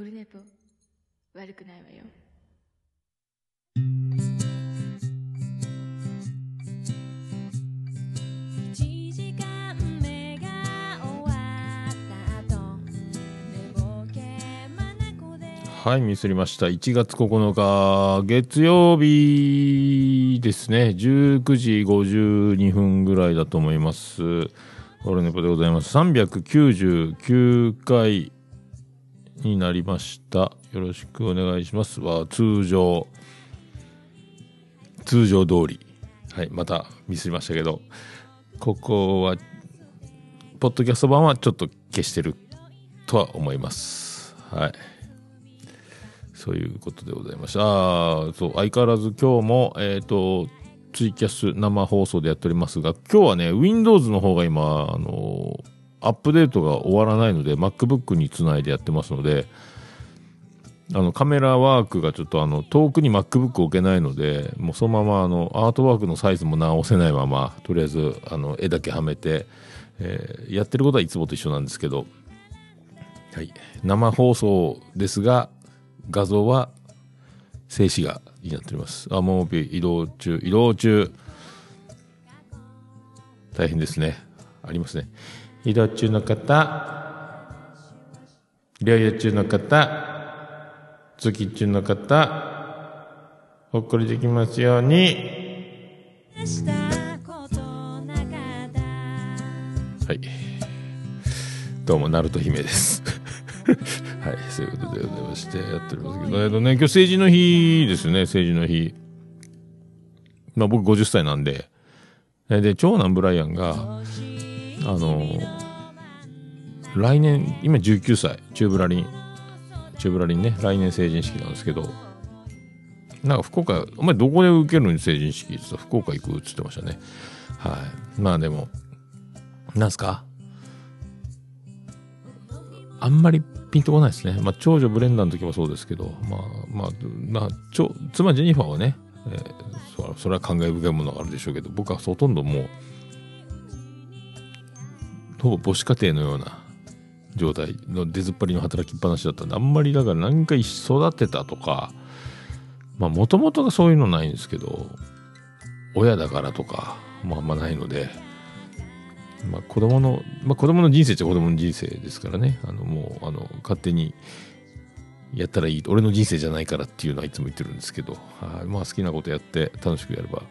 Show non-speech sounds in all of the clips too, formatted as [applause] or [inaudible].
オルネポ悪くないわよ1時間目が終わった後寝ぼけ眼ではい、ミスりました。1月9日、月曜日ですね。19時52分ぐらいだと思います。オルネポでございます。399回になりました。よろしくお願いします。は、通常、通常通り。はい、またミスりましたけど、ここは、ポッドキャスト版はちょっと消してるとは思います。はい。そういうことでございました。そう、相変わらず今日も、えっ、と、ツイキャス生放送でやっておりますが、今日はね、Windows の方が今、あのアップデートが終わらないので、MacBook につないでやってますので、あの、カメラワークがちょっとあの、遠くに MacBook 置けないので、もうそのままあの、アートワークのサイズも直せないまま、とりあえず、あの、絵だけはめて、えーやってることはいつもと一緒なんですけど、はい。生放送ですが、画像は静止画になっております。あ、もう移動中、移動中。大変ですね。ありますね。移動中の方、療養中の方、通勤中の方、ほっこりできますように。はい。どうも、ナルト姫です。はい、そういうことでございまして、やっておりますけど、えっとね、今日成人の日ですね、成人の日。まあ僕50歳なんで、えで、長男ブライアンが、あの、来年、今19歳、チューブラリン、チューブラリンね、来年成人式なんですけど、なんか福岡、お前どこで受けるのに成人式って言った？ら福岡行くって言ってましたね。はい。まあでも、なんすか？あんまりピンとこないですね。まあ、長女ブレンダーの時もそうですけど、まあ、まあ、まあ、ちょ妻ジェニファーはね、えーそそれは感慨深いものがあるでしょうけど、僕はほとんどもう、ほぼ母子家庭のような状態の出ずっぱりの働きっぱなしだったんで、あんまりだから何か育てたとか、まあ、もともとがそういうのないんですけど、親だからとか、まあ、んまないので、まあ、子供の、まあ、子供の人生っちゃ子供の人生ですからね。あの、もう、あの、勝手にやったらいい。俺の人生じゃないからっていうのはいつも言ってるんですけど、は。まあ、好きなことやって楽しくやれば、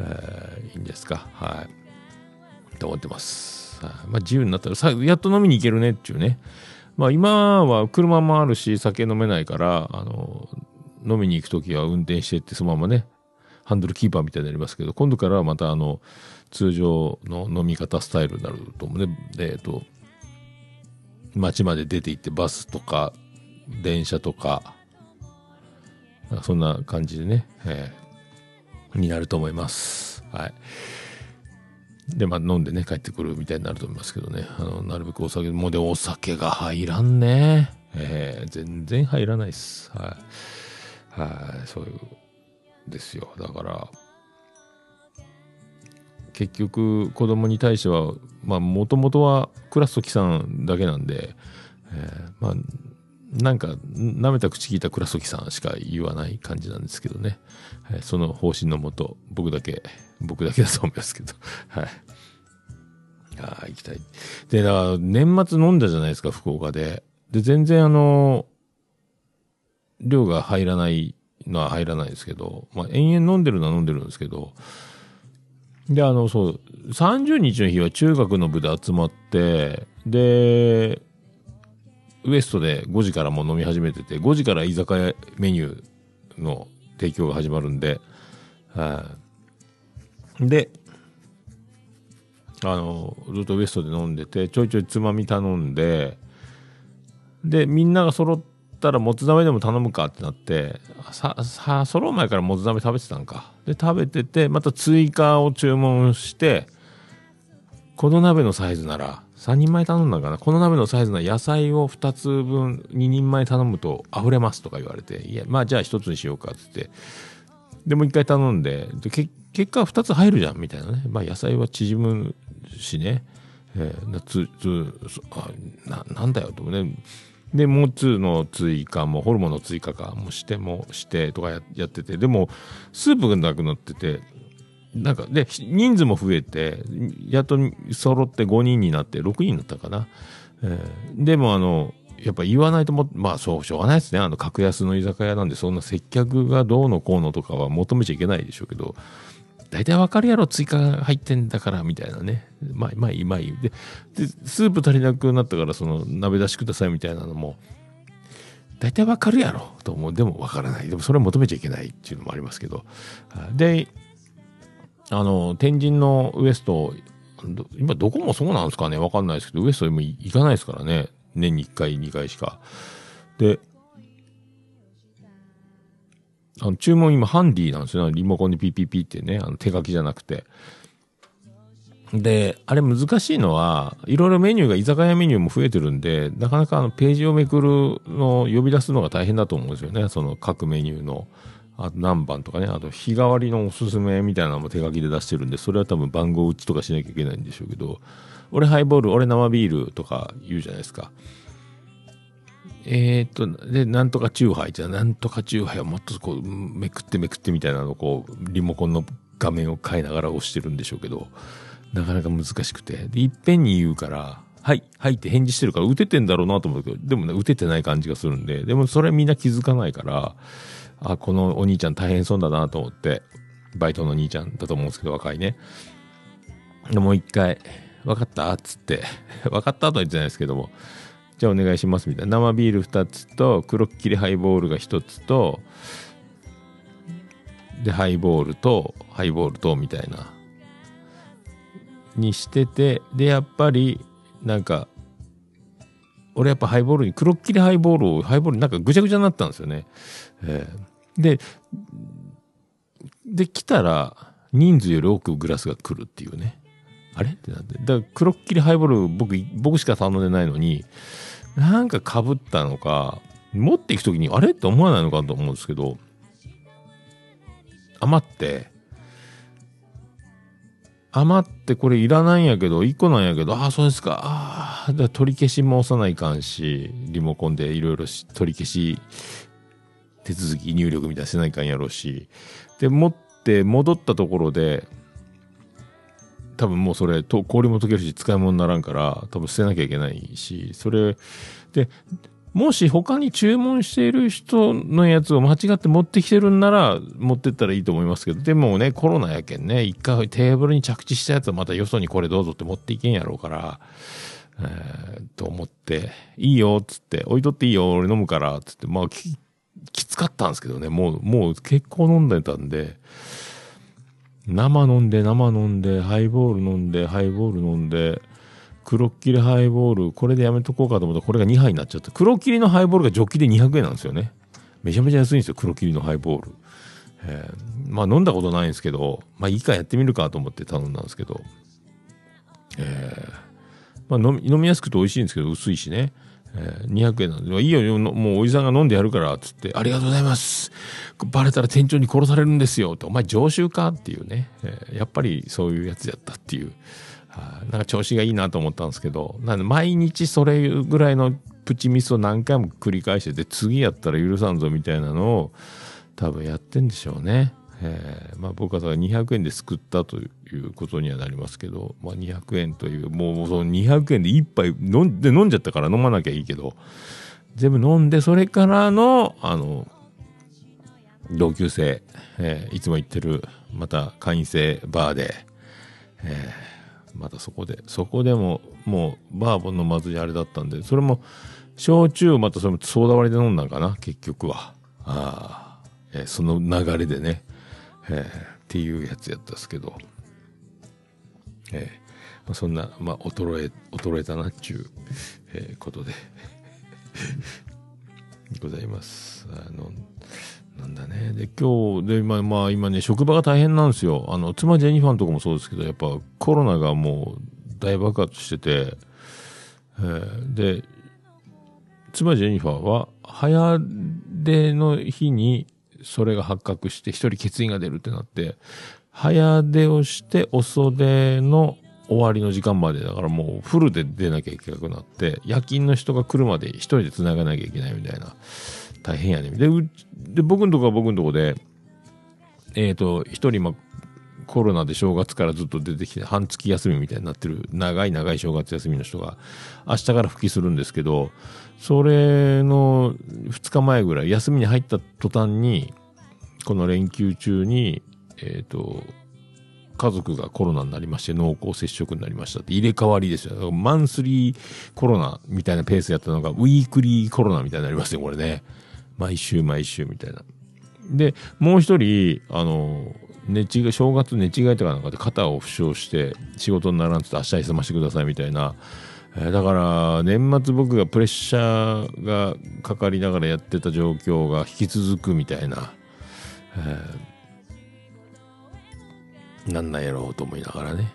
えーいいんですか。はい。と思ってます。はいまあ、自由になったらさ、やっと飲みに行けるねっていうね。まあ、今は車もあるし、酒飲めないから、あの、飲みに行くときは運転してって、そのままね、ハンドルキーパーみたいになりますけど、今度からはまたあの、通常の飲み方スタイルになると思うね。えっと、街まで出て行ってバスとか、電車とか、なんかそんな感じでね、えーになると思います。はい。で、まあ飲んでね、帰ってくるみたいになると思いますけどね。あの、なるべくお酒、もうでお酒が入らんね。えー全然入らないっす。はい。はい、そういう、ですよ。だから、結局子供に対してはまあもともとはクラストキさんだけなんで、えーまあなんか舐めた口聞いたクラストキさんしか言わない感じなんですけどね、はいその方針のもと僕だけ僕だけだと思いますけど。はい。ああ行きたい。でだから年末飲んだじゃないですか福岡で。で全然あの量が入らないのは入らないですけど、まあ、延々飲んでるのは飲んでるんですけど、で、あの、そう、30日の日は中学の部で集まって、で、ウエストで5時からもう飲み始めてて、5時から居酒屋メニューの提供が始まるんで、はい。で、あの、ずっとウエストで飲んでて、ちょいちょいつまみ頼んで、で、みんなが揃ったらもつ鍋でも頼むかってなって、さ、さ、揃う前からもつ鍋食べてたんか。で、食べてて、また追加を注文して、この鍋のサイズなら、3人前頼んだかな。この鍋のサイズなら野菜を2つ分、2人前頼むと溢れますとか言われて、いや、まあじゃあ1つにしようかって言って、で、もう一回頼んで、で結果2つ入るじゃんみたいなね。まあ野菜は縮むしね。えー、つつそあななんだよとねで、もつの追加も、ホルモンの追加かもしてもしてとかやってて、でも、スープがなくなってて、なんか、で、人数も増えて、やっと揃って5人になって、6人になったかな。えーでも、あの、やっぱ言わないとも、まあ、そう、しょうがないですね。あの、格安の居酒屋なんで、そんな接客がどうのこうのとかは求めちゃいけないでしょうけど、大体わかるやろ、追加入ってんだから、みたいなね。まあ、まあいい、まあいい。で、スープ足りなくなったから、その、鍋出しくださいみたいなのも、大体わかるやろ、と思う。でもわからない。でもそれは求めちゃいけないっていうのもありますけど。で、あの、天神のウエスト、今どこもそうなんですかねわかんないですけど、ウエストも行かないですからね。年に1回、2回しか。で、あの注文今ハンディなんですよ。ねリモコンでピッピピってね、あの手書きじゃなくて。で、あれ難しいのは、いろいろメニューが居酒屋メニューも増えてるんで、なかなかあのページをめくるのを呼び出すのが大変だと思うんですよね。その各メニューの。あと何番とかね、あと日替わりのおすすめみたいなのも手書きで出してるんで、それは多分番号打ちとかしなきゃいけないんでしょうけど、俺ハイボール、俺生ビールとか言うじゃないですか。えー、っと、で、なんとかチューハイじゃ、なんとかチューハイをもっとこう、めくってめくってみたいなのをこう、リモコンの画面を変えながら押してるんでしょうけど、なかなか難しくて。で、いっぺんに言うから、はい、はいって返事してるから、打ててんだろうなと思うけど、でもね、打ててない感じがするんで、でもそれみんな気づかないから、あ、このお兄ちゃん大変そうだなと思って、バイトの兄ちゃんだと思うんですけど、若いね。でもう一回、分かった？っつって、[laughs] 分かったとは言ってないですけども、じゃあお願いしますみたいな。生ビール2つと、黒っきりハイボールが1つと、で、ハイボールと、ハイボールと、みたいな。にしてて、で、やっぱり、なんか、俺やっぱハイボールに、黒っきりハイボールを、ハイボールになんかぐちゃぐちゃになったんですよね。えーで、で、来たら、人数より多くグラスが来るっていうね。あれ？ってなって。だから、黒っきりハイボール、僕、僕しか頼んでないのに、なんか被ったのか、持っていくときに、あれ？って思わないのかと思うんですけど、余って、余ってこれいらないんやけど、1個なんやけど、ああ、そうですか。ああ、取り消しも押さないかんし、リモコンでいろいろ取り消し、手続き入力みたいなせないかんやろうし、で、持って戻ったところで、多分もうそれと氷も溶けるし使い物にならんから多分捨てなきゃいけないしそれでもし他に注文している人のやつを間違って持ってきてるんなら持ってったらいいと思いますけどでもねコロナやけんね一回テーブルに着地したやつはまたよそにこれどうぞって持っていけんやろうからえー、と思っていいよっつって置いとっていいよ俺飲むからつってまあききつかったんですけどねもうもう結構飲んでたんで生飲んで生飲んでハイボール飲んでハイボール飲んで黒っきりハイボールこれでやめとこうかと思ったらこれが2杯になっちゃった。黒っきりのハイボールがジョッキで200円なんですよね。めちゃめちゃ安いんですよ黒っきりのハイボール、えーまあ飲んだことないんですけどまあいいかやってみるかと思って頼んだんですけど。えーまあ飲み飲みやすくて美味しいんですけど薄いしね。えー200円なんで、いいよ、もうおじさんが飲んでやるから、つって、ありがとうございます。バレたら店長に殺されるんですよ。って、お前常習か？っていうね、えーやっぱりそういうやつやったっていう、なんか調子がいいなと思ったんですけど、なんで毎日それぐらいのプチミスを何回も繰り返してて、次やったら許さんぞみたいなのを多分やってんでしょうね。えーまあ、僕はだから200円で救ったということにはなりますけど、まあ、200円というもうその200円で1杯飲んで飲んじゃったから飲まなきゃいいけど全部飲んでそれからのあの同級生、えーいつも行ってるまた会員制バーで、えーまたそこでそこでももうバーボン飲まずにあれだったんでそれも焼酎をまたそれもソーダ割りで飲んだんかな結局は。ああ、えーその流れでね。えーっていうやつやったんですけど、えーまあ、そんな、まあ、衰え、衰えたなっちゅう、えーことで、[laughs] ございます。あの、なんだね。で、今日、で、まあ、まあ、今ね、職場が大変なんですよ。あの、妻ジェニファーのとこもそうですけど、やっぱコロナがもう大爆発してて、えーで、妻ジェニファーは、早出の日にそれが発覚して、一人欠員が出るってなって、早出をして遅出の終わりの時間までだからもうフルで出なきゃいけなくなって夜勤の人が来るまで一人で繋がなきゃいけないみたいな大変やねでうで僕のとこは僕のとこでえっ、と一人まコロナで正月からずっと出てきて半月休みみたいになってる長い長い正月休みの人が明日から復帰するんですけどそれの2日前ぐらい休みに入った途端にこの連休中にえっ、と家族がコロナになりまして濃厚接触になりましたって入れ替わりですよ。マンスリーコロナみたいなペースやったのがウィークリーコロナみたいになりますね、これね。毎週毎週みたいな。で、もう一人、あの、寝違い、正月寝違いとかなんかで肩を負傷して仕事にならんつって明日休ませてくださいみたいな。えだから、年末僕がプレッシャーがかかりながらやってた状況が引き続くみたいな。えなんなんやろうと思いながらね。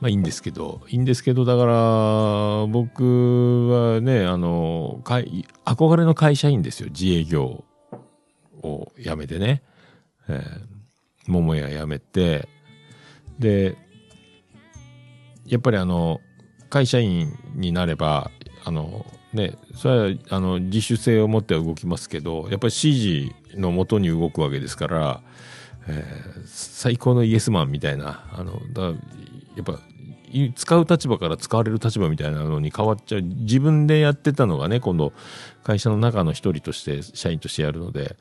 まあいいんですけど、いいんですけど、だから、僕はね、あの、かい憧れの会社員ですよ。自営業を辞めてね。えー、桃屋辞めて、で、やっぱりあの、会社員になれば、あの、ね、それは、あの、自主性を持っては動きますけど、やっぱり指示のもとに動くわけですから、えー最高のイエスマンみたいな、あの、だやっぱ、使う立場から使われる立場みたいなのに変わっちゃう。自分でやってたのがね、今度、会社の中の一人として、社員としてやるので、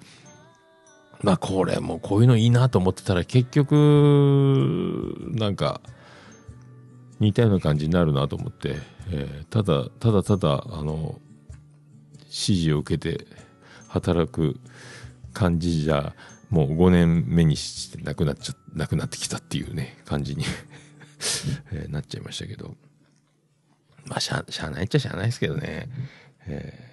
まあ、これもこういうのいいなと思ってたら、結局、なんか、似たような感じになるなと思って、えーただ、ただただ、あの、指示を受けて働く感じじゃ、もう5年目にしてなくなっちゃ、なくなってきたっていうね、感じに、えーなっちゃいましたけど。まあ、しゃ、しゃあないっちゃしゃあないですけどね。えー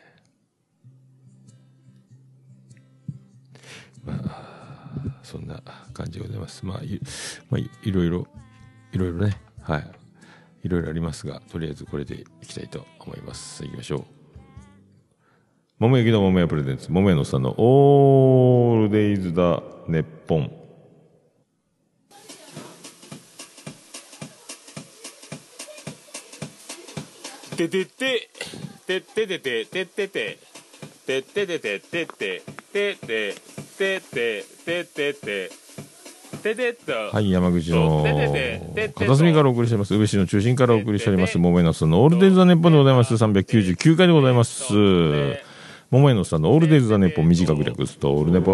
まあ、そんな感じでございます。まあ、い,、まあ、いろいろ、いろいろね、はい。いろいろありますが、とりあえずこれでいきたいと思います。行きましょう。桃焼きの桃屋プレゼンツ、桃屋のさんのオールデイズだ、ネッポン。ててて、てっててて、てってて、てっててて、てって、てって、てって、てってて。はい、山口の片隅からお送りしております。宇部市の中心からお送りしております。桃屋のさんのオールデイズ・ザ・ネッポンでございます。399回でございます。桃屋のさんのオールデイズ・ザ・ネッポン短く略すと、オールネポ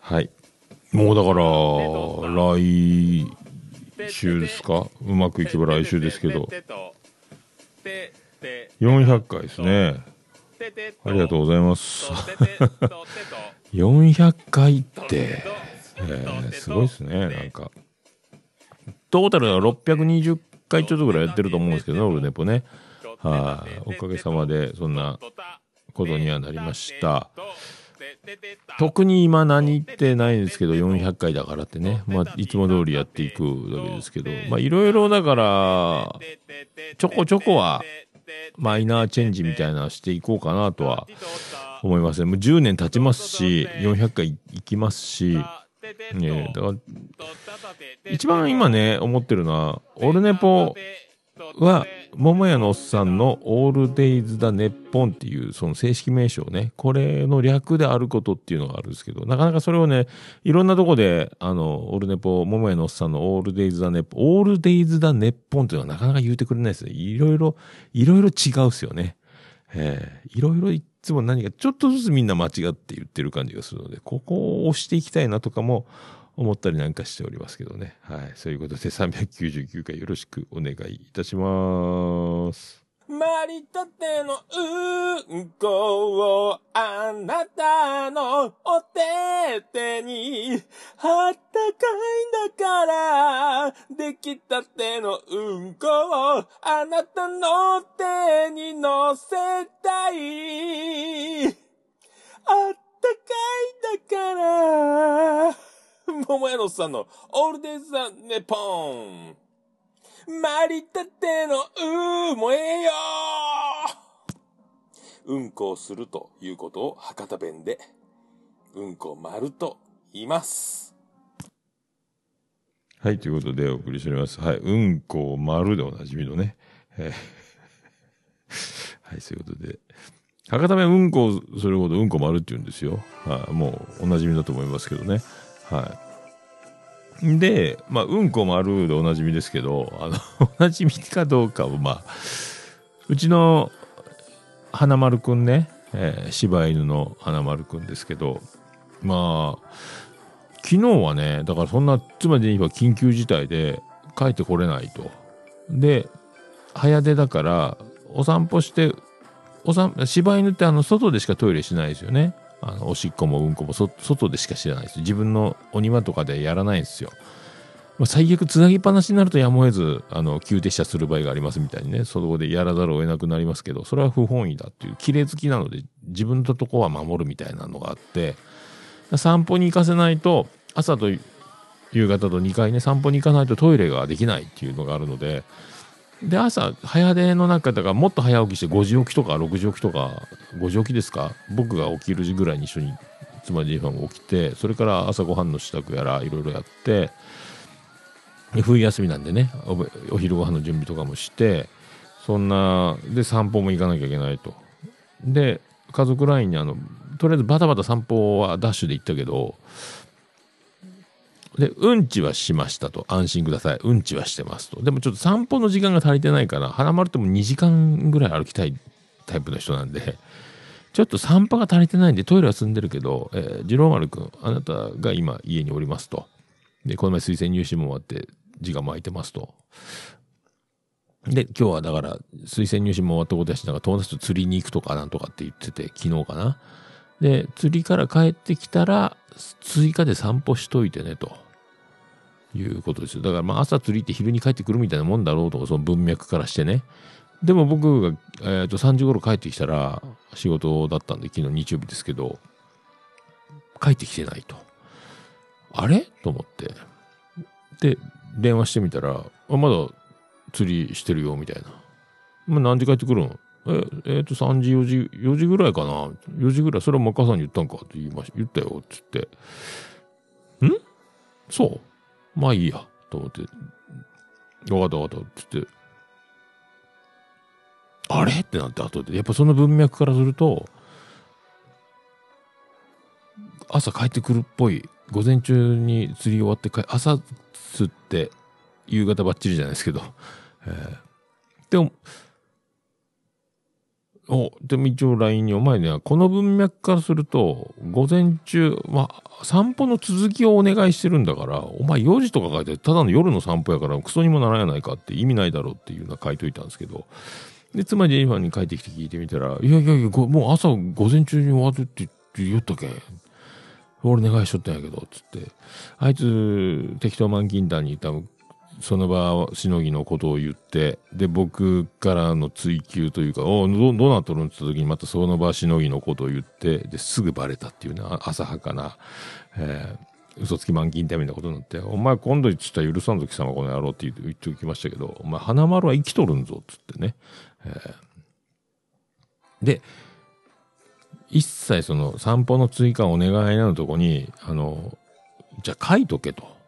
はい。もうだから、来週ですか？うまくいけば来週ですけど、400回ですね。ありがとうございます。[laughs] 400回って、えーすごいですね、なんか。トータルでは620回ちょっとぐらいやってると思うんですけどね、オールネポね。はい、おかげさまでそんなことにはなりました。特に今何言ってないですけど、400回だからってね、まあ、いつも通りやっていくわけですけど、まあ、いろいろだから、ちょこちょこは、マイナーチェンジみたいなしていこうかなとは思いますね。もう10年経ちますし、400回いきますし、ね、だから、一番今ね、思ってるのは、オルネポは、桃屋のおっさんのオールデイズ・だネッポンっていうその正式名称ね、これの略であることっていうのがあるんですけど、なかなかそれをね、いろんなとこで、あの、オールネポ、桃屋のおっさんのオールデイズ・だネッポン、オールデイズ・だネッポンっていうのはなかなか言うてくれないですね。いろいろ、いろいろ違うっすよね。えーいろいろいつも何かちょっとずつみんな間違って言ってる感じがするので、ここを押していきたいなとかも思ったりなんかしておりますけどね。はい。そういうことで399回よろしくお願いいたします。マリたてのうんこをあなたのお手手にあったかいんだからできたてのうんこをあなたの手に乗せたいあったかいんだから [laughs] 桃屋のさんのオールデイズ・ザ・ネポーンマリたてのうーもええようんこをするということを博多弁で、うんこ丸と言います。はい、ということでお送りしております。はい、うんこ丸でおなじみのね。えーはい、そういうことで。博多弁うんこをするほどうんこ丸って言うんですよ。はい、もうおなじみだと思いますけどね。はい。で、まあ、うんこ丸でおなじみですけど、あの、[laughs] おなじみかどうかは、まあ、うちの花丸くんね、えー柴犬の花丸くんですけど、まあ、昨日はね、だからそんな、つまり今緊急事態で帰ってこれないと。で、早出だから、お散歩して、お散柴犬ってあの、外でしかトイレしないですよね。あの、おしっこもうんこも外でしか知らないです。自分のお庭とかでやらないんですよ。ま最悪つなぎっぱなしになるとやむを得ず、あの、急停車する場合がありますみたいにね、そこでやらざるを得なくなりますけど、それは不本意だっていう、綺麗好きなので、自分のとこは守るみたいなのがあって、散歩に行かせないと、朝と夕方と2回ね、散歩に行かないとトイレができないっていうのがあるので、で、朝、早出の中だからもっと早起きして5時起きとか6時起きとか、5時起きですか？僕が起きる時ぐらいに一緒に妻ジェイファンが起きて、それから朝ごはんの支度やらいろいろやって、冬休みなんでねおお昼ご飯の準備とかもしてそんなで散歩も行かなきゃいけないと。で家族 LINE にあのとりあえずバタバタ散歩はダッシュで行ったけどでうんちはしましたと安心くださいうんちはしてますとでもちょっと散歩の時間が足りてないから花丸っても2時間ぐらい歩きたいタイプの人なんでちょっと散歩が足りてないんでトイレは済んでるけど、えー、次郎丸くんあなたが今家におりますとでこの前推薦入試も終わって字が巻いてますと。で、今日はだから、推薦入試も終わったことやし、なんか友達と釣りに行くとかなんとかって言ってて、昨日かな。で、釣りから帰ってきたら、追加で散歩しといてね、ということですよ。だからまあ朝釣りって昼に帰ってくるみたいなもんだろうとか、その文脈からしてね。でも僕が、えー、と3時頃帰ってきたら、仕事だったんで、昨日日曜日ですけど、帰ってきてないと。あれ？と思って。で、電話してみたら、あまだ釣りしてるよ、みたいな。まあ、何時帰ってくるの？え、えっ、と、3時、4時、4時ぐらいかな。4時ぐらい、それはマッカーさんに言ったんかって言いまし言ったよっ、つって。ん？そう？まあいいや、と思って。わかったわかったっ、つって。あれ？ってなって後で。やっぱその文脈からすると、朝帰ってくるっぽい。午前中に釣り終わって帰、朝釣って、夕方ばっちりじゃないですけど。えーでも、お、でも一応 LINE にお前ね、この文脈からすると、午前中、まあ、散歩の続きをお願いしてるんだから、お前4時とか書いて、ただの夜の散歩やから、クソにもならないかって意味ないだろうっていうのは書いといたんですけど、で、妻ジェニファーに帰ってきて聞いてみたら、いやいやいや、もう朝午前中に終わるって言ったけ？ん。俺願いしとったんやけど、つって。あいつ、適当満金団に多分、その場しのぎのことを言って、で、僕からの追求というか、おどうどうなっとるん？って言った時にまたその場しのぎのことを言って、で、すぐバレたっていうね、浅はかな、えー嘘つき満金みたいなことになって、お前今度言ってたら許さんぞ貴様この野郎って言って言っておきましたけど、お前花丸は生きとるんぞっ、つってね。えーで、一切その散歩の追加お願いなのとこに、あの、じゃあ書いとけと。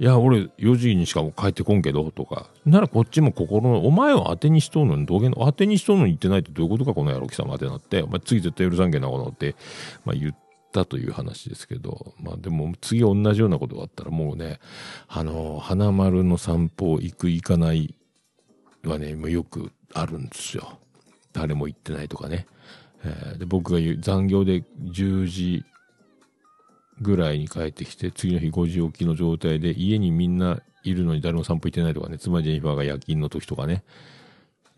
いや、俺4時にしか帰ってこんけど、とか。ならこっちも心の、お前を当てにしとんのに、どげの、当てにしとんのに言ってないってどういうことか、この野郎貴様ってなって、お前次絶対許さんけんなことって、まあ言ったという話ですけど、まあでも次同じようなことがあったらもうね、あの、花丸の散歩行く行かないはね、もうよくあるんですよ。誰も行ってないとかね。えーで僕が言う残業で10時ぐらいに帰ってきて、次の日5時起きの状態で、家にみんないるのに誰も散歩行ってないとかね、妻ジェニファーが夜勤の時とかね、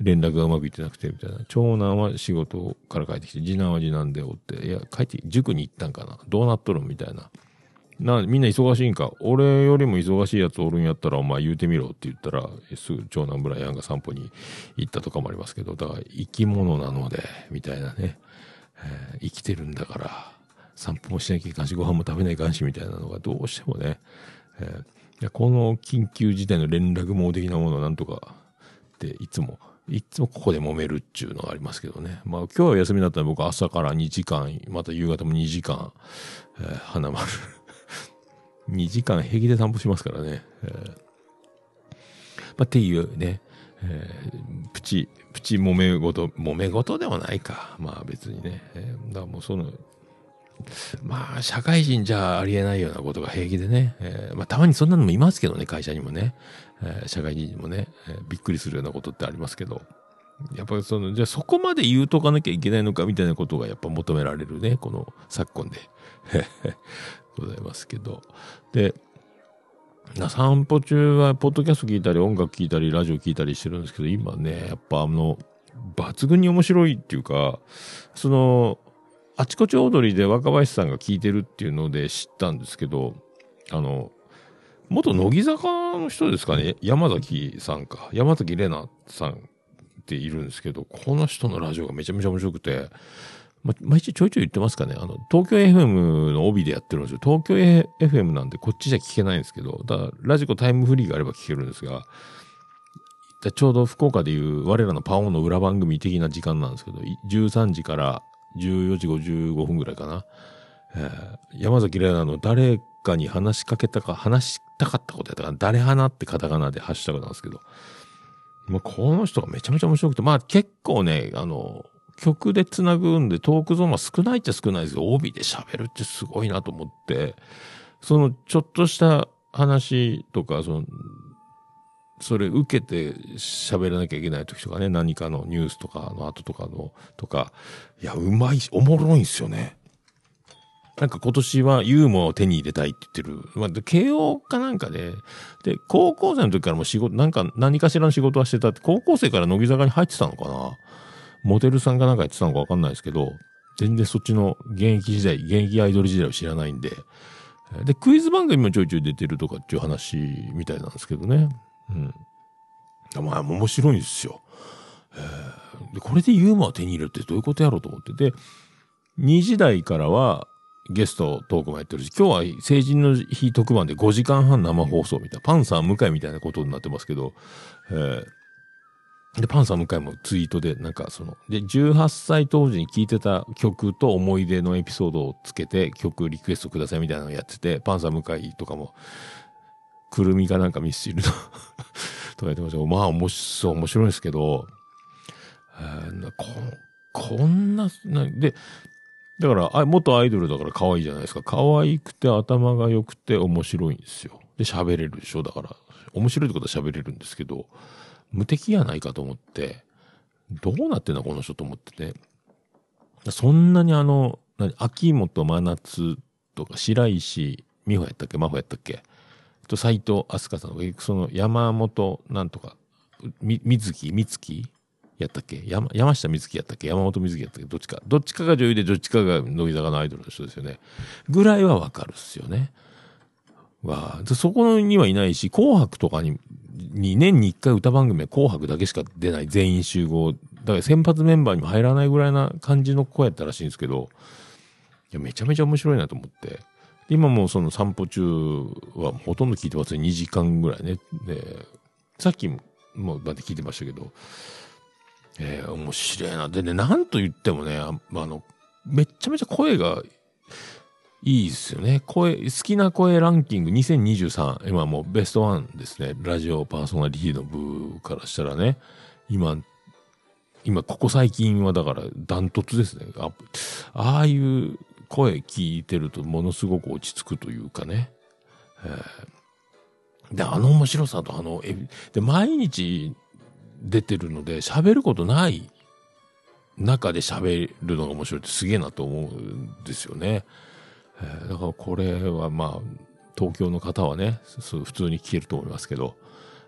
連絡がうまくいってなくて、みたいな。長男は仕事から帰ってきて、次男は次男でおって、いや、帰って、塾に行ったんかなどうなっとるんみたいな。な、みんな忙しいんか俺よりも忙しいやつおるんやったら、お前言うてみろって言ったら、すぐ長男ブライアンが散歩に行ったとかもありますけど、だから生き物なので、みたいなね。えー生きてるんだから、散歩もしなきゃいかんし、ご飯も食べないかんし、みたいなのがどうしてもね、えーこの緊急事態の連絡網的なものをなんとかっていつも、いつもここで揉めるっていうのがありますけどね。まあ今日は休みだったら僕朝から2時間、また夕方も2時間、えー花丸 [laughs] 2時間平気で散歩しますからね。えーまあ、っていうね、えープチ、プチ揉め事、揉め事ではないか。まあ別にね。えーだからもうその、まあ、社会人じゃありえないようなことが平気でね、えーまあ、たまにそんなのもいますけどね、会社にもね、えー社会人にもね、えーびっくりするようなことってありますけど、やっぱりその、じゃあそこまで言うとかなきゃいけないのかみたいなことがやっぱ求められるね、この昨今で、[laughs] ございますけど。で、散歩中は、ポッドキャスト聞いたり、音楽聞いたり、ラジオ聞いたりしてるんですけど、今ね、やっぱあの、抜群に面白いっていうか、その、あちこち踊りで若林さんが聞いてるっていうので知ったんですけど、あの、元乃木坂の人ですかね、山崎さんか、山崎玲奈さんっているんですけど、この人のラジオがめちゃめちゃ面白くて、ま、毎日ちょいちょい言ってますかね、あの、東京 FM の帯でやってるんですよ。東京 FM なんでこっちじゃ聞けないんですけど、だからラジコタイムフリーがあれば聞けるんですが、ちょうど福岡でいう我らのパオンの裏番組的な時間なんですけど、13時から14時55分ぐらいかな。えー山崎玲奈の誰かに話しかけたか、話したかったことやったかな、誰花ってカタカナでハッシュタグなんですけど、まあ、この人がめちゃめちゃ面白くて、まあ結構ね、あの、曲で繋ぐんでトークゾーンは少ないっちゃ少ないですけど、帯で喋るってすごいなと思って、そのちょっとした話とか、その、それ受けて喋らなきゃいけない時とかね、何かのニュースとかの後とかの、とか、いや、うまいし、おもろいんすよね。なんか今年はユーモアを手に入れたいって言ってる。まあ、慶応かなんかで、で、高校生の時からも仕事、なんか何かしらの仕事はしてたって、高校生から乃木坂に入ってたのかなモデルさんかなんかやってたのかわかんないですけど、全然そっちの現役時代、現役アイドル時代を知らないんで、で、クイズ番組もちょいちょい出てるとかっていう話みたいなんですけどね。うん。まあ、面白いんですよ。えで、これでユーモアを手に入れるってどういうことやろうと思って。で、2時台からはゲストトークもやってるし、今日は成人の日特番で5時間半生放送みたいな、パンサー向井みたいなことになってますけど、えーで、パンサー向井もツイートで、なんかその、で、18歳当時に聴いてた曲と思い出のエピソードをつけて曲リクエストくださいみたいなのをやってて、パンサー向井とかも、くるみかなんかミスチルの [laughs] とか言ってました、まあ面白い、面白いですけど、えーここんな、なで、だから、あ元アイドルだから可愛いじゃないですか。可愛くて頭が良くて面白いんですよ。で、喋れるでしょ。だから、面白いってことは喋れるんですけど、無敵やないかと思って、どうなってんだこの人と思ってね。そんなにあの、何秋元真夏とか白石美穂やったっけ？真帆やったっけ？と斎藤飛鳥さんとか、その山本なんとか、み、水木美月やったっけ？山山下美月やったっけ？山本美月やったっけ？どっちか。どっちかが女優でどっちかが乃木坂のアイドルの人ですよね。ぐらいはわかるっすよね。わあそこにはいないし、紅白とかに、に年に一回歌番組は紅白だけしか出ない全員集合。だから先発メンバーにも入らないぐらいな感じの子やったらしいんですけど、いや、めちゃめちゃ面白いなと思って。今もその散歩中はほとんど聞いてますね。2時間ぐらいね。で、さっきも、もうまで聞いてましたけど、えー、面白いな。でね、なんと言ってもね、あの、めっちゃめちゃ声がいいですよね。声、好きな声ランキング2023。今もうベストワンですね。ラジオパーソナリティの部からしたらね。今、今、ここ最近はだからダントツですね。ああいう声聞いてるとものすごく落ち着くというかね。えーで、あの面白さとあの、えで、毎日出てるので喋ることない中で喋るのが面白いってすげえなと思うんですよね。えーだからこれはまあ、東京の方はね、普通に聞けると思いますけど、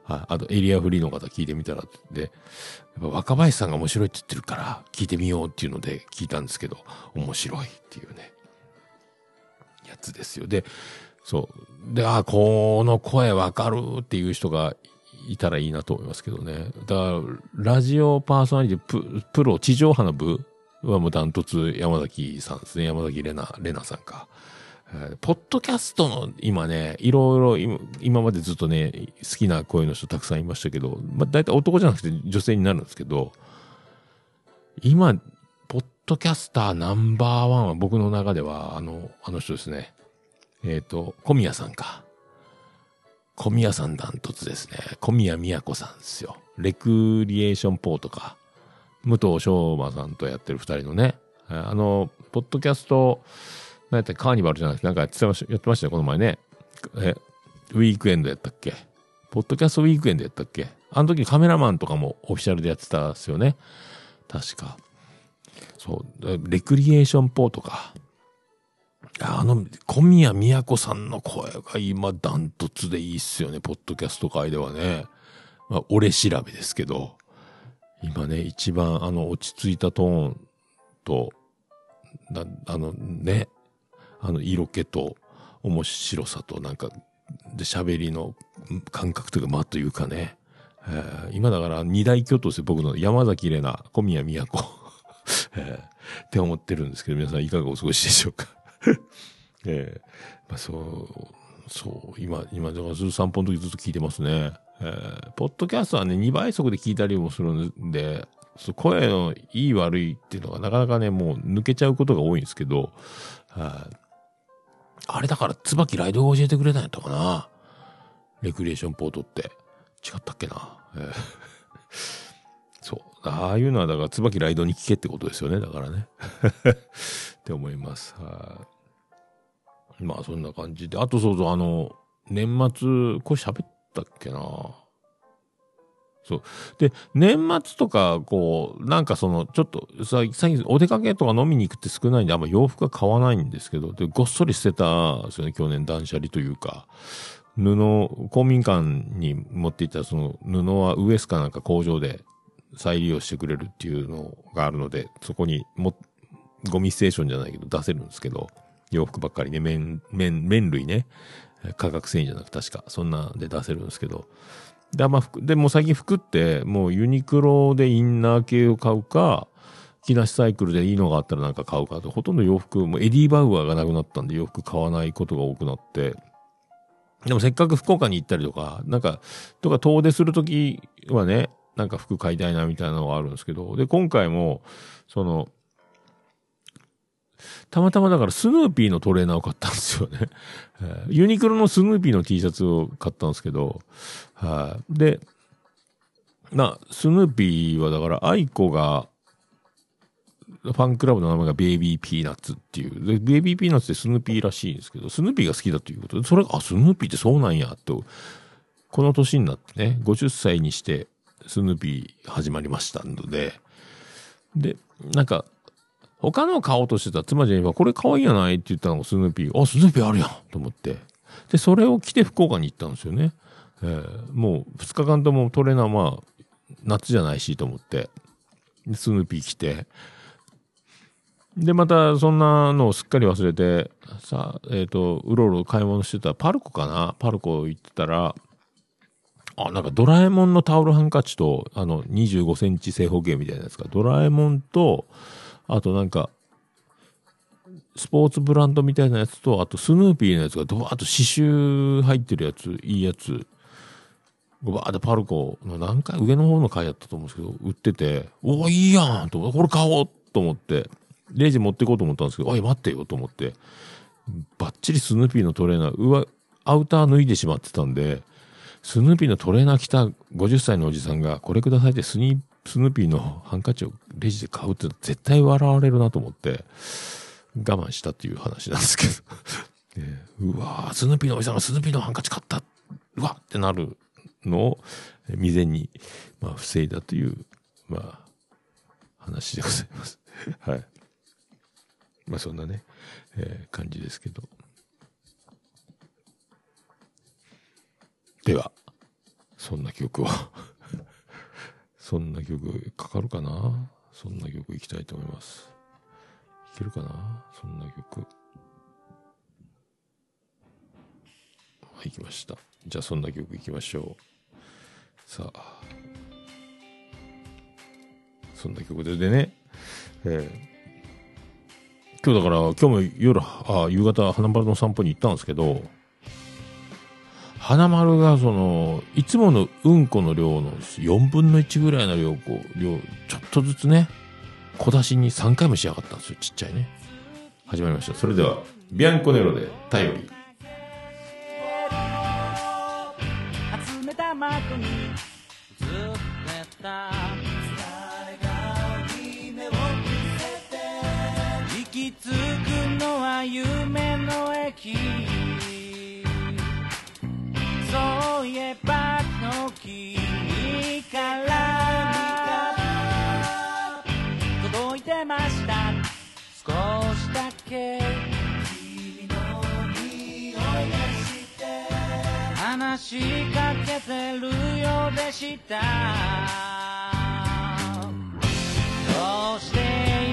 はい、あとエリアフリーの方聞いてみたらで、やっぱ若林さんが面白いって言ってるから聞いてみようっていうので聞いたんですけど、面白いっていうね、やつですよ。で、そう。で、あ、この声わかるっていう人がいたらいいなと思いますけどね。だから、ラジオパーソナリティププロ地上波の部はもうダントツ山崎さんですね。山崎玲奈、玲奈さんか。ポッドキャストの今ね、いろいろ今までずっとね、好きな声の人たくさんいましたけど、まあ大体男じゃなくて女性になるんですけど、今、ドキャスターナンバーワンは僕の中では、あの、あの人ですね。えっ、と、小宮さんか。小宮さんダントツですね。小宮宮子さんですよ。レクリエーションポートか。武藤昌馬さんとやってる二人のね。あの、ポッドキャスト、なんやったカーニバルじゃないですかなんかやってましたやってましたよ、この前ね。え、ウィークエンドやったっけポッドキャストウィークエンドやったっけあの時カメラマンとかもオフィシャルでやってたっすよね。確か。そう、レクリエーションポートか。あの、小宮宮子さんの声が今ダントツでいいっすよね、ポッドキャスト界ではね。まあ、俺調べですけど、今ね、一番あの落ち着いたトーンと、なあのね、あの色気と面白さとなんか、で、喋りの感覚というか、間というかね、えー今だから二大巨頭ですよ、僕の。山崎怜奈、小宮宮子、[laughs] えーって思ってるんですけど、皆さんいかがお過ごしでしょうか？[laughs] えーまあ、そう、そう、今、今、だからずっと散歩の時ずっと聞いてますね。えーポッドキャストはね、2倍速で聞いたりもするんで、声のいい悪いっていうのがなかなかね、もう抜けちゃうことが多いんですけど、はいあれだから、椿ライドが教えてくれたんやったかな？レクリエーションポートって。違ったっけな？えー。ああいうのは、だから、椿ライドに聞けってことですよね。だからね。[laughs] って思います。はい。まあ、そんな感じで。あと、そうそう、あの、年末、これ喋ったっけな。そう。で、年末とか、こう、なんかその、ちょっと、さ最近、お出かけとか飲みに行くって少ないんで、あんま洋服は買わないんですけど、で、ごっそり捨てたんですよね、去年断捨離というか。布、公民館に持っていったその布はウエスかなんか工場で再利用してくれるっていうのがあるので、そこにも、ゴミステーションじゃないけど出せるんですけど、洋服ばっかりね、綿、綿、綿類ね、化学繊維じゃなく確か、そんなんで出せるんですけど、で、まあ、服、でも最近服って、もうユニクロでインナー系を買うか、木梨サイクルでいいのがあったらなんか買うかと、ほとんど洋服、もうエディ・バウアーがなくなったんで洋服買わないことが多くなって、でもせっかく福岡に行ったりとか、なんか、とか遠出するときはね、なんか服買いたいなみたいなのがあるんですけど、で、今回も、その、たまたまだからスヌーピーのトレーナーを買ったんですよね。ユニクロのスヌーピーの T シャツを買ったんですけど、はい。で、な、スヌーピーはだから、 aiko が、ファンクラブの名前が Baby Peenats っていう。で、 Baby Peenats ってスヌーピーらしいんですけど、スヌーピーが好きだということで、それが、あ、スヌーピーってそうなんや、と。この年になってね、50歳にして、スヌーピー始まりましたので、で、なんか、他のを買おうとしてた妻ジェニファー、これ可愛いやないって言ったのがスヌーピー。あ、スヌーピーあるやんと思って。で、それを着て福岡に行ったんですよね。えーもう2日間ともトレーナーまあ、夏じゃないしと思って。スヌーピー着て。で、またそんなのをすっかり忘れて、さ、えっ、と、うろうろ買い物してたパルコかな？パルコ行ってたら、あ、なんかドラえもんのタオルハンカチと、あの、25センチ正方形みたいなやつか。ドラえもんと、あとなんか、スポーツブランドみたいなやつと、あとスヌーピーのやつがドバーッと刺繍入ってるやつ、いいやつ、バーッとパルコの何回上の方の階やったと思うんですけど、売ってて、おおいいやんと、これ買おうと思って、レジ持っていこうと思ったんですけど、おい待ってよと思って、バッチリスヌーピーのトレーナー、上、アウター脱いでしまってたんで、スヌーピーのトレーナー着た50歳のおじさんが、これくださいってスニスヌーピーのハンカチをレジで買うって絶対笑われるなと思って、我慢したっていう話なんですけど。[laughs] ねうわースヌーピーのおじさんがスヌーピーのハンカチ買ったうわってなるのを未然に、まあ、防いだという、まあ、話でございます。[laughs] はい。まあ、そんなね、えー感じですけど。では、そんな曲を、[laughs] そんな曲かかるかな？そんな曲いきたいと思います。いけるかな？そんな曲。はい、行きました。じゃあそんな曲いきましょう。さあ。そんな曲で、でね、えー今日だから、今日も夜、あ、夕方、花丸の散歩に行ったんですけど、花丸がその、いつものうんこの量の4分の1ぐらいの量を、量、ちょっとずつね、小出しに3回もしやがったんですよ、ちっちゃいね。始まりました。それでは、ビアンコネロで頼り。集めた幕にった疲れがを見せて行き着くのは夢君から届いてました。少しだけ君の匂いがして話しかけてるようでした。どうして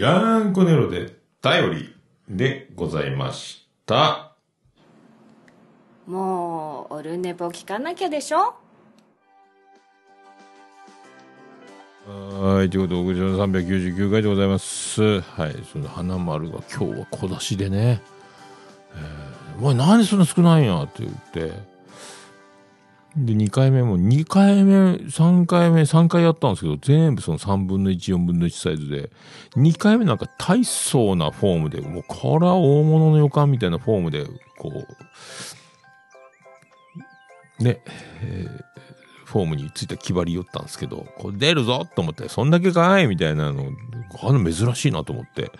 ヤンコネロで頼りでございました。もう、オルネポ聞かなきゃでしょ？はい、ということで、おぐちの399回でございます。はい、その花丸が今日は小出しでね、えー、お前何そんな少ないんやって言って、で、2回目も、2回目、3回目、3回やったんですけど、全部その3分の1、4分の1サイズで、2回目なんか大層なフォームで、もうこれは大物の予感みたいなフォームで、こう、ね、えーフォームについた気張り寄ったんですけど、これ出るぞと思って、そんだけかいみたいなの、あの珍しいなと思って、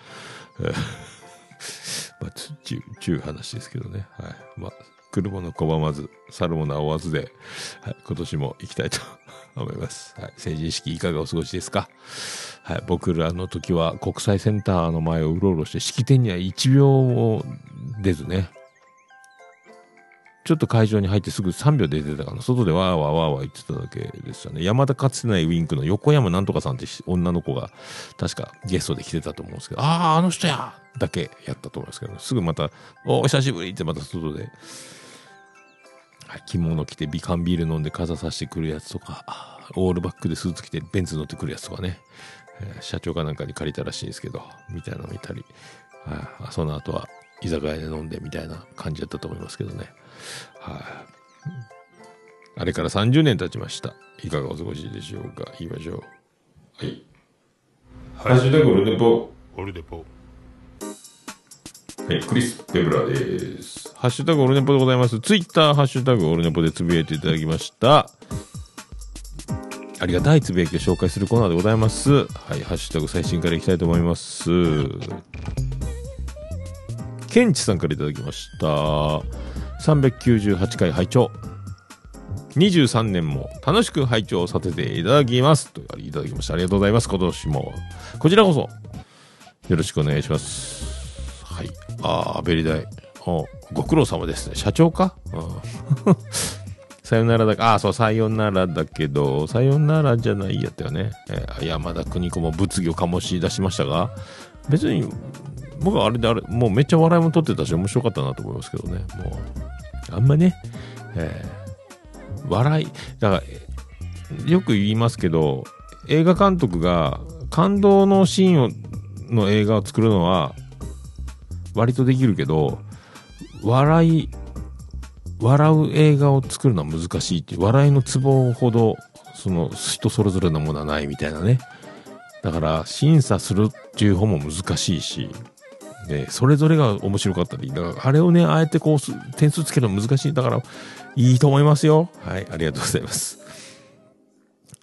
えー [laughs] まあ、ちゅう、ちゅう話ですけどね。はい。まあ、来るもの拒まず、去るもの追わずで、はい、今年も行きたいと [laughs] 思います。はい。成人式いかがお過ごしですか？はい。僕らの時は国際センターの前をうろうろして、式典には1秒も出ずね、ちょっと会場に入ってすぐ3秒出てたかな。外でわーわーわーわー言ってただけでしたね。山田かつてないウィンクの横山なんとかさんって女の子が確かゲストで来てたと思うんですけど、ああ、あの人やだけやったと思いますけど、すぐまた、お久しぶりってまた外で、着物着て美観ビール飲んで傘さしてくるやつとか、オールバックでスーツ着てベンツ乗ってくるやつとかね、えー社長かなんかに借りたらしいんですけど、みたいなの見たり、はいその後は居酒屋で飲んでみたいな感じだったと思いますけどね。はい、あれから30年経ちました。いかがお過ごしでしょうか？言いましょう。はい。ハッシュタグオルネポ。オルデポはい、クリス・ペブラです。ハッシュタグオルネポでございます。ツイッター、ハッシュタグオルネポでつぶやいていただきました。ありがたいつぶやきを紹介するコーナーでございます。はい、ハッシュタグ最新からいきたいと思います。ケンチさんからいただきました。398回拝聴23年も楽しく拝聴させていただきます。といただきました。ありがとうございます。今年も。こちらこそ、よろしくお願いします。はい。ああ、ベリダイ。おご苦労様ですね。社長か？うん。[laughs] さよならだ、ああ、そう、さよならだけど、さよならじゃないやったよね。えー山田邦子も物議を醸し出しましたが、別に、僕はあれであれ、もうめっちゃ笑いも取ってたし、面白かったなと思いますけどね。もう、あんまね、えー笑い、だから、よく言いますけど、映画監督が感動のシーンをの映画を作るのは割とできるけど、笑い、笑う映画を作るのは難しいっていう、笑いのツボほど、その人それぞれのものはないみたいなね。だから、審査するっていう方も難しいし、で、それぞれが面白かったり、だから、あれをね、あえてこう、点数つけるの難しい。だから、いいと思いますよ。はい、ありがとうございます。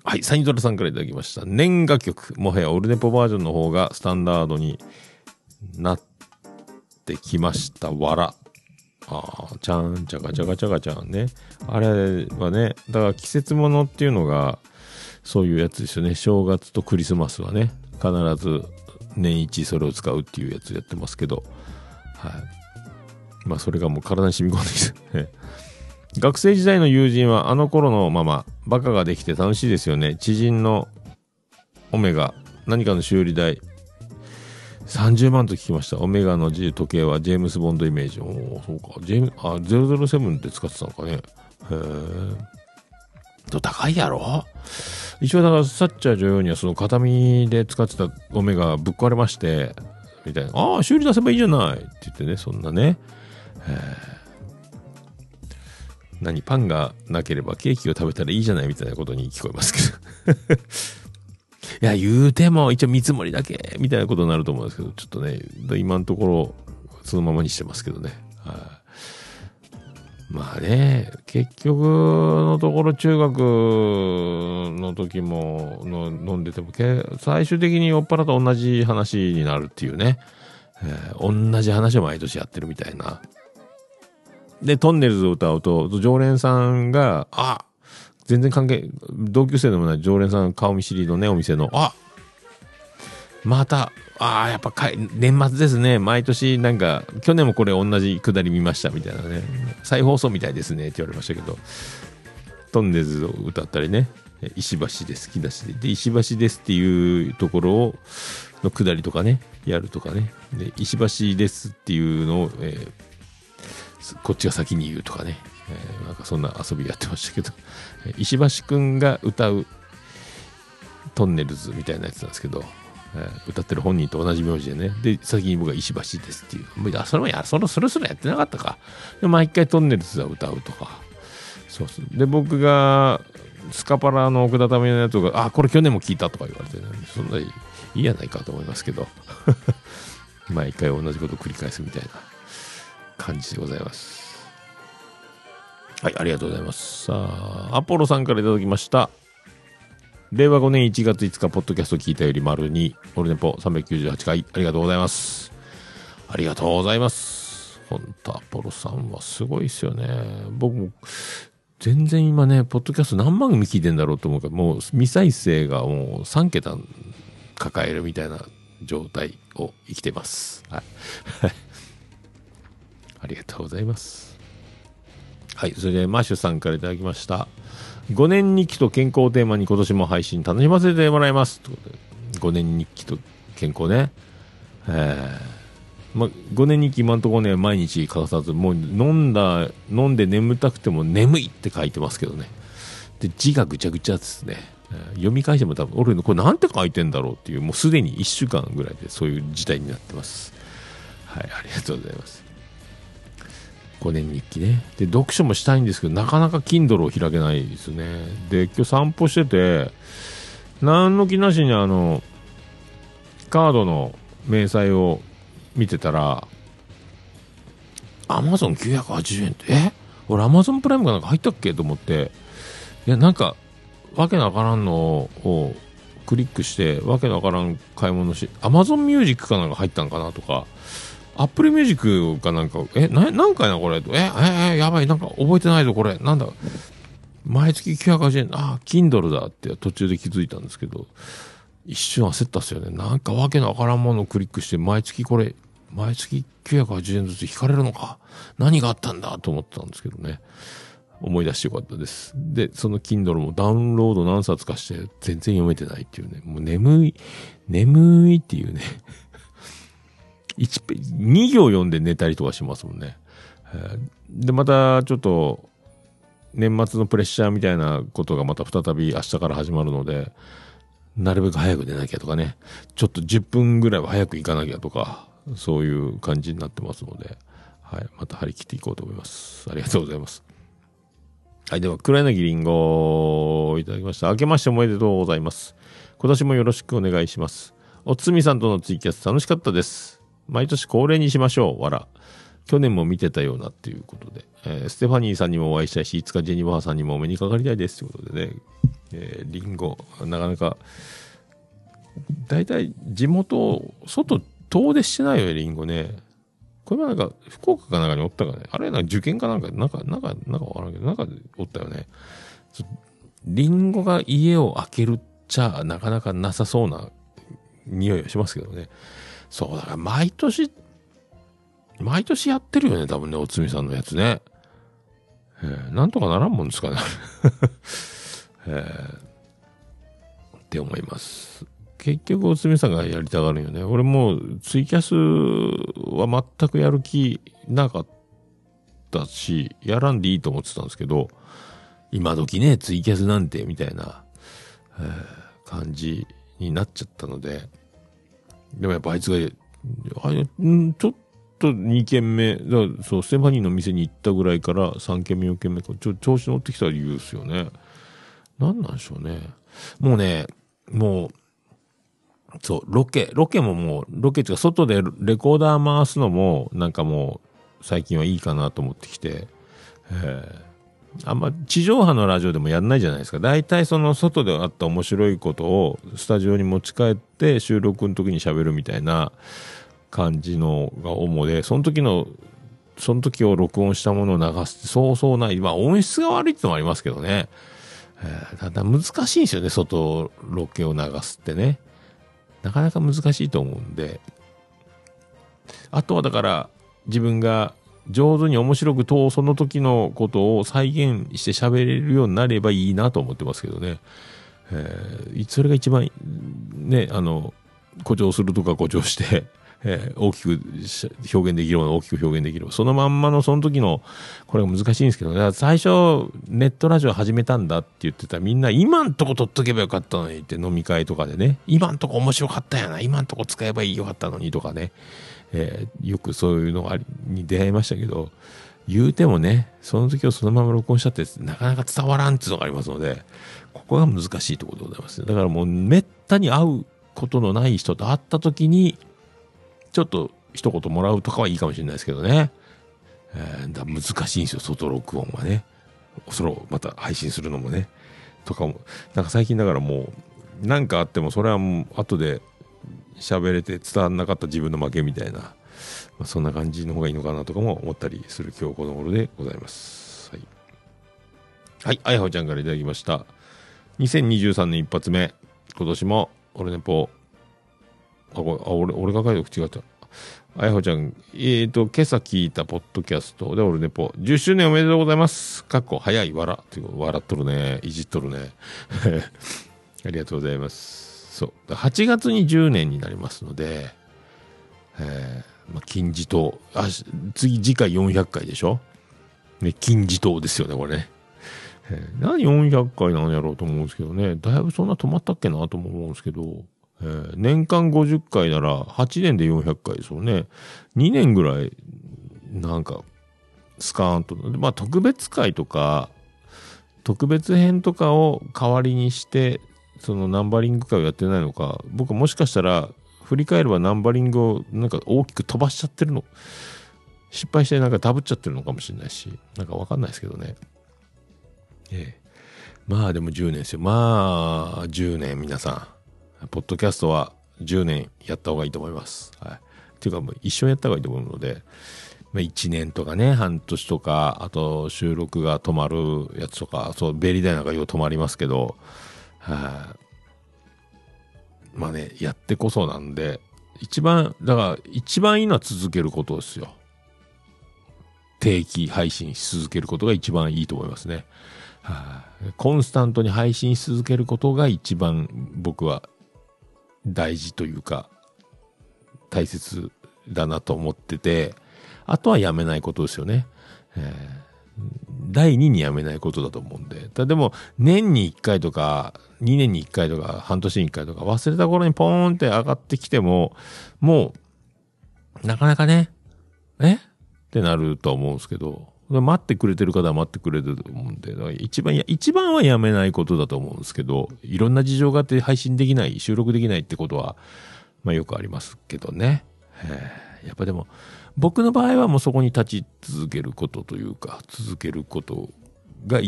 はい、サニドラさんからいただきました。年賀曲。もはやオルネポバージョンの方がスタンダードになってきました。わら。ああ、ちゃん、ちゃがちゃがちゃがちゃんね。あれはね、だから季節物っていうのが、そういうやつですよね。正月とクリスマスはね、必ず年一それを使うっていうやつやってますけど、はい。まあ、それがもう体に染み込んできて。学生時代の友人はあの頃のままバカができて楽しいですよね知人のオメガ何かの修理代30万と聞きました。オメガの時計はジェームス・ボンドイメージ。おおそうか。ジェームあ007って使ってたのかね。へえと高いやろ？一応だからサッチャー女王にはその形見で使ってたオメガぶっ壊れましてみたいな。ああ修理出せばいいじゃないって言ってねそんなね。何？パンがなければケーキを食べたらいいじゃないみたいなことに聞こえますけど。いや言うても一応見積もりだけみたいなことになると思うんですけどちょっとね今のところそのままにしてますけどね。はい。まあね結局のところ中学の時もの飲んでても最終的に酔っ払と同じ話になるっていうね、えー同じ話を毎年やってるみたいな。で、トンネルズを歌うと、常連さんが、あ全然関係、同級生でもない常連さん顔見知りのね、お店の、あまた、ああ、やっぱかい年末ですね。毎年なんか、去年もこれ同じくだり見ましたみたいなね。再放送みたいですね。って言われましたけど、トンネルズを歌ったりね、石橋で好きだしで、で石橋ですっていうところを、のくだりとかね、やるとかね。で、石橋ですっていうのを、えーこっちが先に言うとかね、えーなんかそんな遊びやってましたけど、石橋くんが歌うトンネルズみたいなやつなんですけど、えー歌ってる本人と同じ名字でね。で、先に僕は石橋ですっていう。それもや、それ、それすらやってなかったか。で、毎回トンネルズは歌うとか。そうそう。で、僕が、スカパラの奥田民のやつが、あ、これ去年も聞いたとか言われて、ね、そんないいいいやないかと思いますけど。[laughs] 毎回同じことを繰り返すみたいな感じでございます。はい、ありがとうございます。さあ、アポロさんからいただきました。令和5年1月5日、ポッドキャスト聞いたより丸に、オルネポ398回、ありがとうございます。ありがとうございます。本当アポロさんはすごいですよね。僕も、全然今ね、ポッドキャスト何万組聞いてんだろうと思うから、もう未再生がもう3桁抱えるみたいな状態を生きてます。はい。ありがとうございます。はい。それで、マッシュさんからいただきました。5年日記と健康をテーマに今年も配信楽しませてもらいます。ということで5年日記と健康ね。えー、ま、5年日記今のところね、毎日欠かさず、もう飲んだ、飲んで眠たくても眠いって書いてますけどね。で、字がぐちゃぐちゃですね。読み返しても多分、俺のこれなんて書いてんだろうっていう、もうすでに1週間ぐらいでそういう事態になってます。はい、ありがとうございます。5年日記ね。で、読書もしたいんですけど、なかなか Kindle を開けないですね。で、今日散歩してて、何の気なしにあの、カードの明細を見てたら、アマゾン980円って、え？俺アマゾンプライムかなんか入ったっけ？と思って、いや、なんか、わけのわからんのをクリックして、わけのわからん買い物し、アマゾンミュージックかなんか入ったんかなとか、アップルミュージックかなんか、え、な、なんかやな、これ。え、え、え、やばい、なんか覚えてないぞ、これ。なんだ。毎月980円、あ、Kindle だって途中で気づいたんですけど、一瞬焦ったっすよね。なんかわけのわからんものをクリックして、毎月これ、毎月980円ずつ引かれるのか。何があったんだ？と思ってたんですけどね。思い出してよかったです。で、その Kindle もダウンロード何冊かして全然読めてないっていうね。もう眠い、眠いっていうね。12行読んで寝たりとかしますもんね。で、またちょっと、年末のプレッシャーみたいなことがまた再び明日から始まるので、なるべく早く寝なきゃとかね、ちょっと10分ぐらいは早く行かなきゃとか、そういう感じになってますので、はい、また張り切っていこうと思います。ありがとうございます。はい、では、黒柳りんごいただきました。明けましておめでとうございます。今年もよろしくお願いします。おつみさんとのツイキャス楽しかったです。毎年恒例にしましょう。わら。去年も見てたようなっていうことで、えーステファニーさんにもお会いしたいし、いつかジェニバーさんにもお目にかかりたいですということでね、えーリンゴ、なかなか、大体地元、外、遠出してないよね、リンゴね。これはなんか、福岡かなんかにおったかね。あれなんか受験かなんか、なんか、なんか、なんかわからんけど、なんかおったよね。リンゴが家を開けるっちゃ、なかなかなさそうな匂いはしますけどね。そう、だから毎年、毎年やってるよね、多分ね、おつみさんのやつね。えーなんとかならんもんですかね。[laughs] えーって思います。結局、おつみさんがやりたがるよね。俺もう、ツイキャスは全くやる気なかったし、やらんでいいと思ってたんですけど、今時ね、ツイキャスなんて、みたいな、えー感じになっちゃったので、でもやっぱあいつが、あれんちょっと2軒目、だそう、ステファニーの店に行ったぐらいから3軒目、4軒目か、ちょ、調子乗ってきた理由ですよね。なんなんでしょうね。もうね、もう、そう、ロケ、ロケももう、ロケっていうか、外でレコーダー回すのも、なんかもう、最近はいいかなと思ってきて、えーあんま地上波のラジオでもやんないじゃないですか。大体その外であった面白いことをスタジオに持ち帰って収録の時に喋るみたいな感じのが主で、その時の、その時を録音したものを流すってそうそうない。まあ音質が悪いってのもありますけどね。えーただ難しいんですよね、外ロケを流すってね。なかなか難しいと思うんで。あとはだから、自分が上手に面白くと、その時のことを再現して喋れるようになればいいなと思ってますけどね。えーそれが一番、ね、あの、誇張するとか誇張して、えー大きく表現できれば大きく表現できればそのまんまのその時のこれが難しいんですけどだから最初ネットラジオ始めたんだって言ってたみんな今んとこ撮っとけばよかったのにって飲み会とかでね。今んとこ面白かったやな。今んとこ使えばよかったのにとかね、えーよくそういうのに出会いましたけど言うてもねその時をそのまま録音したってなかなか伝わらんっていうのがありますのでここが難しいところでございますだからもうめったに会うことのない人と会った時にちょっと一言もらうとかはいいかもしれないですけどね。えーだ難しいんですよ、外録音はね。それをまた配信するのもね。とかも。なんか最近だからもう、なんかあってもそれはもう後で喋れて伝わんなかった自分の負けみたいな、まあ、そんな感じの方がいいのかなとかも思ったりする今日この頃でございます。はい。はい、あやほちゃんからいただきました。2023年一発目。今年も、俺ねぽ、あ、これ、あ、俺、俺が書いた口違った。あやほちゃん、えーと、今朝聞いたポッドキャストで、俺ねぽ、10周年おめでとうございます。かっこ、早い、笑。っていうか笑っとるね。いじっとるね。[laughs] ありがとうございます。そう。8月に10年になりますので、えー、まあ、金字塔。あ、次、次回400回でしょ？ね、金字塔ですよね、これね。えー何400回なんやろうと思うんですけどね。だいぶそんな止まったっけなとも思うんですけど、えー年間50回なら8年で400回ですよね。2年ぐらい、なんか、スカーンと。まあ特別会とか、特別編とかを代わりにして、そのナンバリング会をやってないのか、僕もしかしたら、振り返ればナンバリングをなんか大きく飛ばしちゃってるの。失敗してなんかダブっちゃってるのかもしれないし、なんかわかんないですけどね。ええ。まあでも10年ですよ。まあ、10年皆さん。ポッドキャストは10年やった方がいいと思います。はい。っていうかもう一緒にやった方がいいと思うので、まあ、1年とかね、半年とか、あと収録が止まるやつとか、そう、ベリーダイなんかよう止まりますけど、はい、まあね、やってこそなんで、一番、だから一番いいのは続けることですよ。定期配信し続けることが一番いいと思いますね。はいコンスタントに配信し続けることが一番僕は大事というか大切だなと思っててあとはやめないことですよね。えー第2にやめないことだと思うんで。だでも年に1回とか2年に1回とか半年に1回とか忘れた頃にポーンって上がってきてももうなかなかねえ？ってなるとは思うんですけど、待ってくれてる方は待ってくれてると思うんで、一番、一番はやめないことだと思うんですけど、いろんな事情があって配信できない、収録できないってことは、まあよくありますけどね。やっぱでも、僕の場合はもうそこに立ち続けることというか、続けることが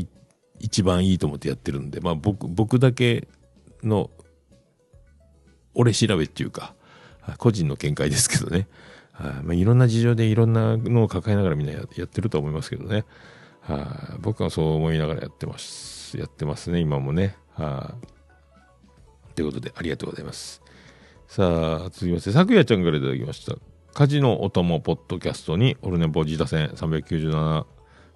一番いいと思ってやってるんで、まあ僕、僕だけの、俺調べっていうか、個人の見解ですけどね。はいまあ、いろんな事情でいろんなのを抱えながらみんなやってると思いますけどね。はい僕はそう思いながらやってます。やってますね、今もね。はいということで、ありがとうございます。さあ、続きまして、昨夜ちゃんからいただきました。家事のお供ポッドキャストに、オルネポ自他戦397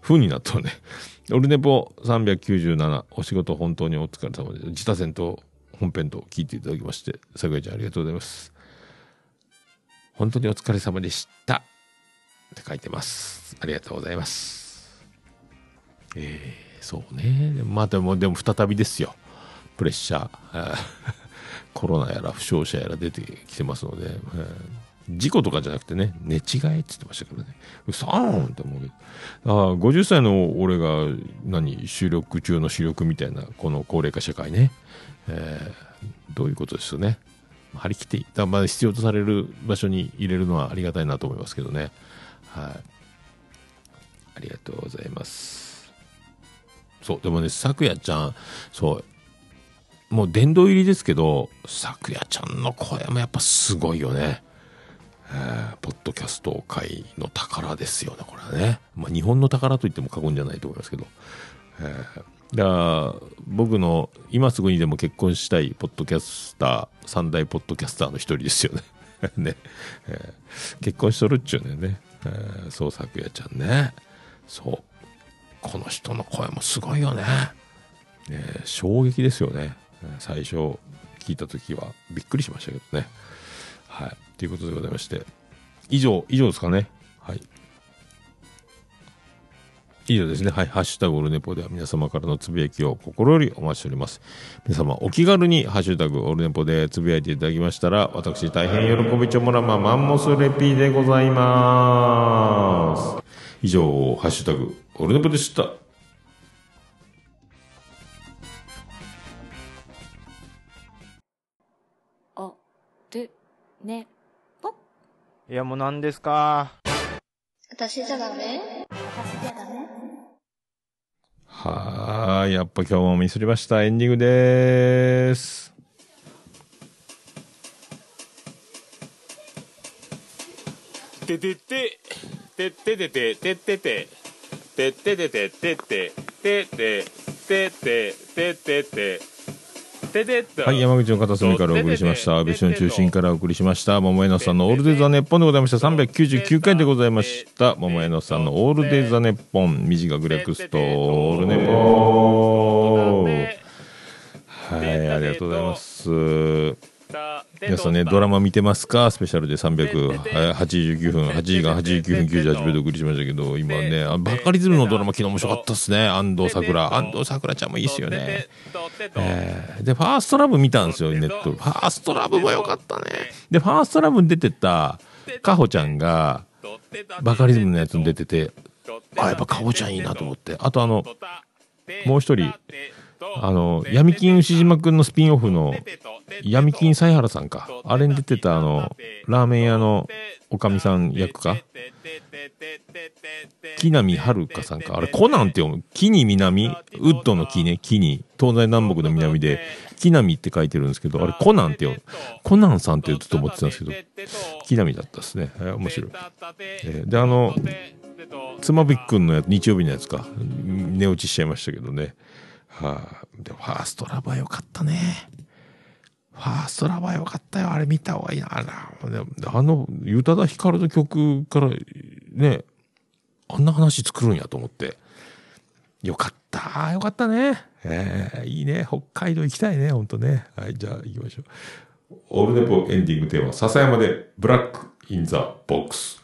風になったね。[laughs] オルネポ397、お仕事本当にお疲れ様です。自他戦と本編と聞いていただきまして、昨夜ちゃんありがとうございます。本当にお疲れ様でした。って書いてます。ありがとうございます。えー、そうね。まあでも、でも再びですよ。プレッシャー。あー [laughs] コロナやら負傷者やら出てきてますので、えー事故とかじゃなくてね、寝違えって言ってましたからね。うそーんって思うけど。ああ、50歳の俺が、何、収録中の主力みたいな、この高齢化社会ね。えーどういうことですよね。張り切って。だまあ必要とされる場所に入れるのはありがたいなと思いますけどね。はい。ありがとうございます。そう、でもね、咲夜ちゃん、そう、もう殿堂入りですけど、咲夜ちゃんの声もやっぱすごいよね。えーポッドキャスト界の宝ですよね、これはね。まあ、日本の宝と言っても過言じゃないと思いますけど。えーだから僕の今すぐにでも結婚したいポッドキャスター三大ポッドキャスターの一人ですよね。[laughs] ね、えー結婚しとるっちゅうねんね、えーそう咲夜ちゃんね。そう。この人の声もすごいよね、え衝撃ですよね、最初聞いた時はびっくりしましたけどね。はい。ということでございまして以上以上ですかねはい以上ですね。はい。ハッシュタグオルネポでは皆様からのつぶやきを心よりお待ちしております。皆様お気軽にハッシュタグオルネポでつぶやいていただきましたら、私大変喜びちょもらまマンモスレピーでございます。以上、ハッシュタグオルネポでした。ね、いやもう何ですか？私じゃダメ？はーい。やっぱ今日もミスりました。エンディングでーす。ててて、てててて、ててて、てててて、てて、てて、てて、ててて、ててて、はい、山口の片隅からお送りしました。安倍首の中心からお送りしました。桃江野さんのオールデイザネッポンでございました。399回でございました。桃江野さんのオールデイザネッポン。短く略すと、オールネポはい、ありがとうございます。皆さんね、ドラマ見てますか？スペシャルで389分、8時間89分98秒でお送りしましたけど、今ね、あバカリズムのドラマ昨日面白かったっすね。安藤サクラ。安藤サクラちゃんもいいっすよね。えーで、ファーストラブ見たんですよ、ネット。ファーストラブも良かったね。で、ファーストラブに出てた、カホちゃんが、バカリズムのやつに出てて、あ、やっぱカホちゃんいいなと思って。あとあの、もう一人、あの、闇金牛島くんのスピンオフの、闇金犀原さんか。あれに出てたあの、ラーメン屋のおかみさん役か？木南遥さんか。あれ、コナンって読む。木に南、ウッドの木ね、木に、東西南北の南で、木南って書いてるんですけど、あれ、コナンって読む。コナンさんってずっと思ってたんですけど、木南だったですね。えー面白い。えーで、あの、妻夫木くんのやつ、日曜日のやつか。寝落ちしちゃいましたけどね。はあ、で First Love は良かったね。 First Love は良かったよ。あれ見た方がいいな。あらあの、宇多田ヒカルの曲から、ね、あんな話作るんやと思って。よかった。よかったね。えーいいね。北海道行きたいね。ほんとね。はい、じゃあ行きましょう。オールネポエンディングテーマ、笹山で Black in the Box。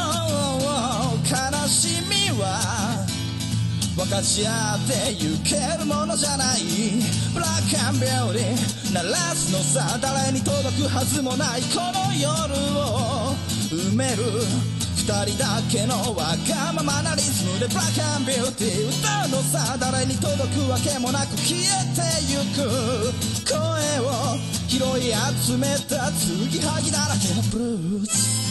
悲しみは分かち合ってゆけるものじゃない。ブラックアンビューティー鳴らすのさ誰に届くはずもないこの夜を埋める。二人だけのわがままなリズムでブラックアンビューティー歌うのさ誰に届くわけもなく消えてゆく。声を拾い集めた継ぎはぎだらけのブルース。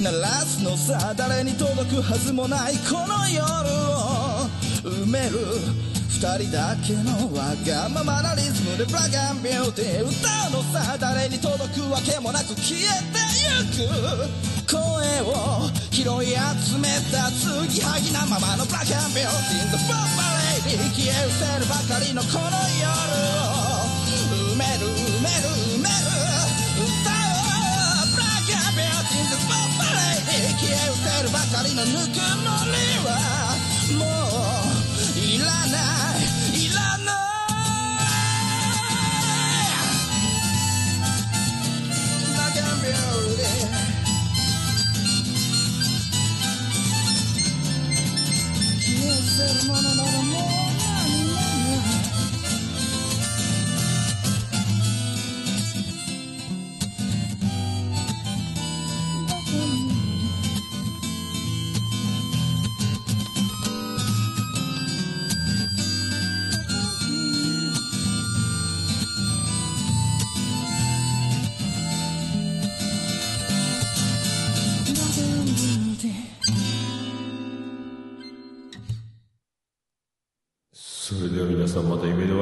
鳴らすのさ誰に届くはずもないこの夜を。埋める二人だけのわがままなリズムでブラックアンビューティー歌うのさ誰に届くわけもなく消えてゆく。声を拾い集めた継ぎはぎなままのブラックアンビューティー The Bomb Lady 消え失せるばかりのこの夜を。埋める埋める。Lady 消え失せるばか